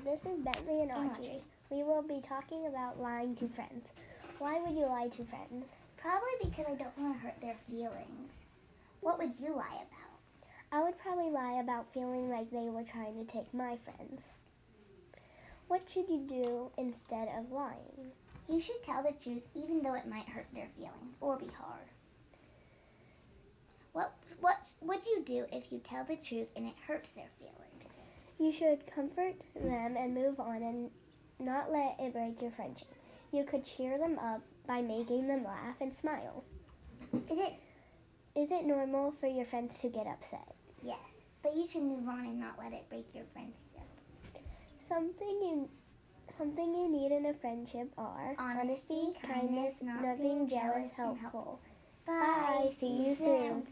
This is Bentley and oh, Audrey. Audrey. We will be talking about lying to friends. Why would you lie to friends? Probably because I don't want to hurt their feelings. What would you lie about? I would probably lie about feeling like they were trying to take my friends. What should you do instead of lying? You should tell the truth even though it might hurt their feelings or be hard. What what would you do if you tell the truth and it hurts their feelings? You should comfort them and move on and not let it break your friendship. You could cheer them up by making them laugh and smile. Is it Is it normal for your friends to get upset? yes, but you should move on and not let it break your friendship. Something you something you need in a friendship are Honesty, kindness, not not being jealous, and helpful. Bye. Bye. See you soon.